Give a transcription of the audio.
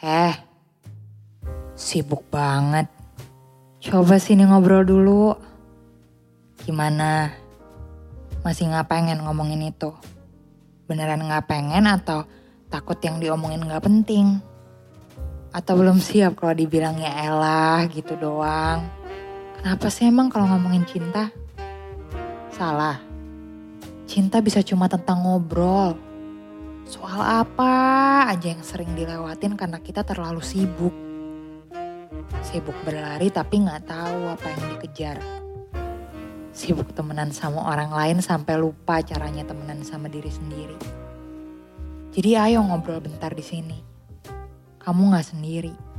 Eh, sibuk banget. Coba sini ngobrol dulu. Gimana? Masih nggak pengen ngomongin itu? Beneran nggak pengen atau takut yang diomongin nggak penting? Atau belum siap kalau dibilangnya elah gitu doang? Kenapa sih emang kalau ngomongin cinta? Salah. Cinta bisa cuma tentang ngobrol. Soal apa aja yang sering dilewatin karena kita terlalu sibuk. Sibuk berlari tapi nggak tahu apa yang dikejar. Sibuk temenan sama orang lain sampai lupa caranya temenan sama diri sendiri. Jadi ayo ngobrol bentar di sini. Kamu nggak sendiri.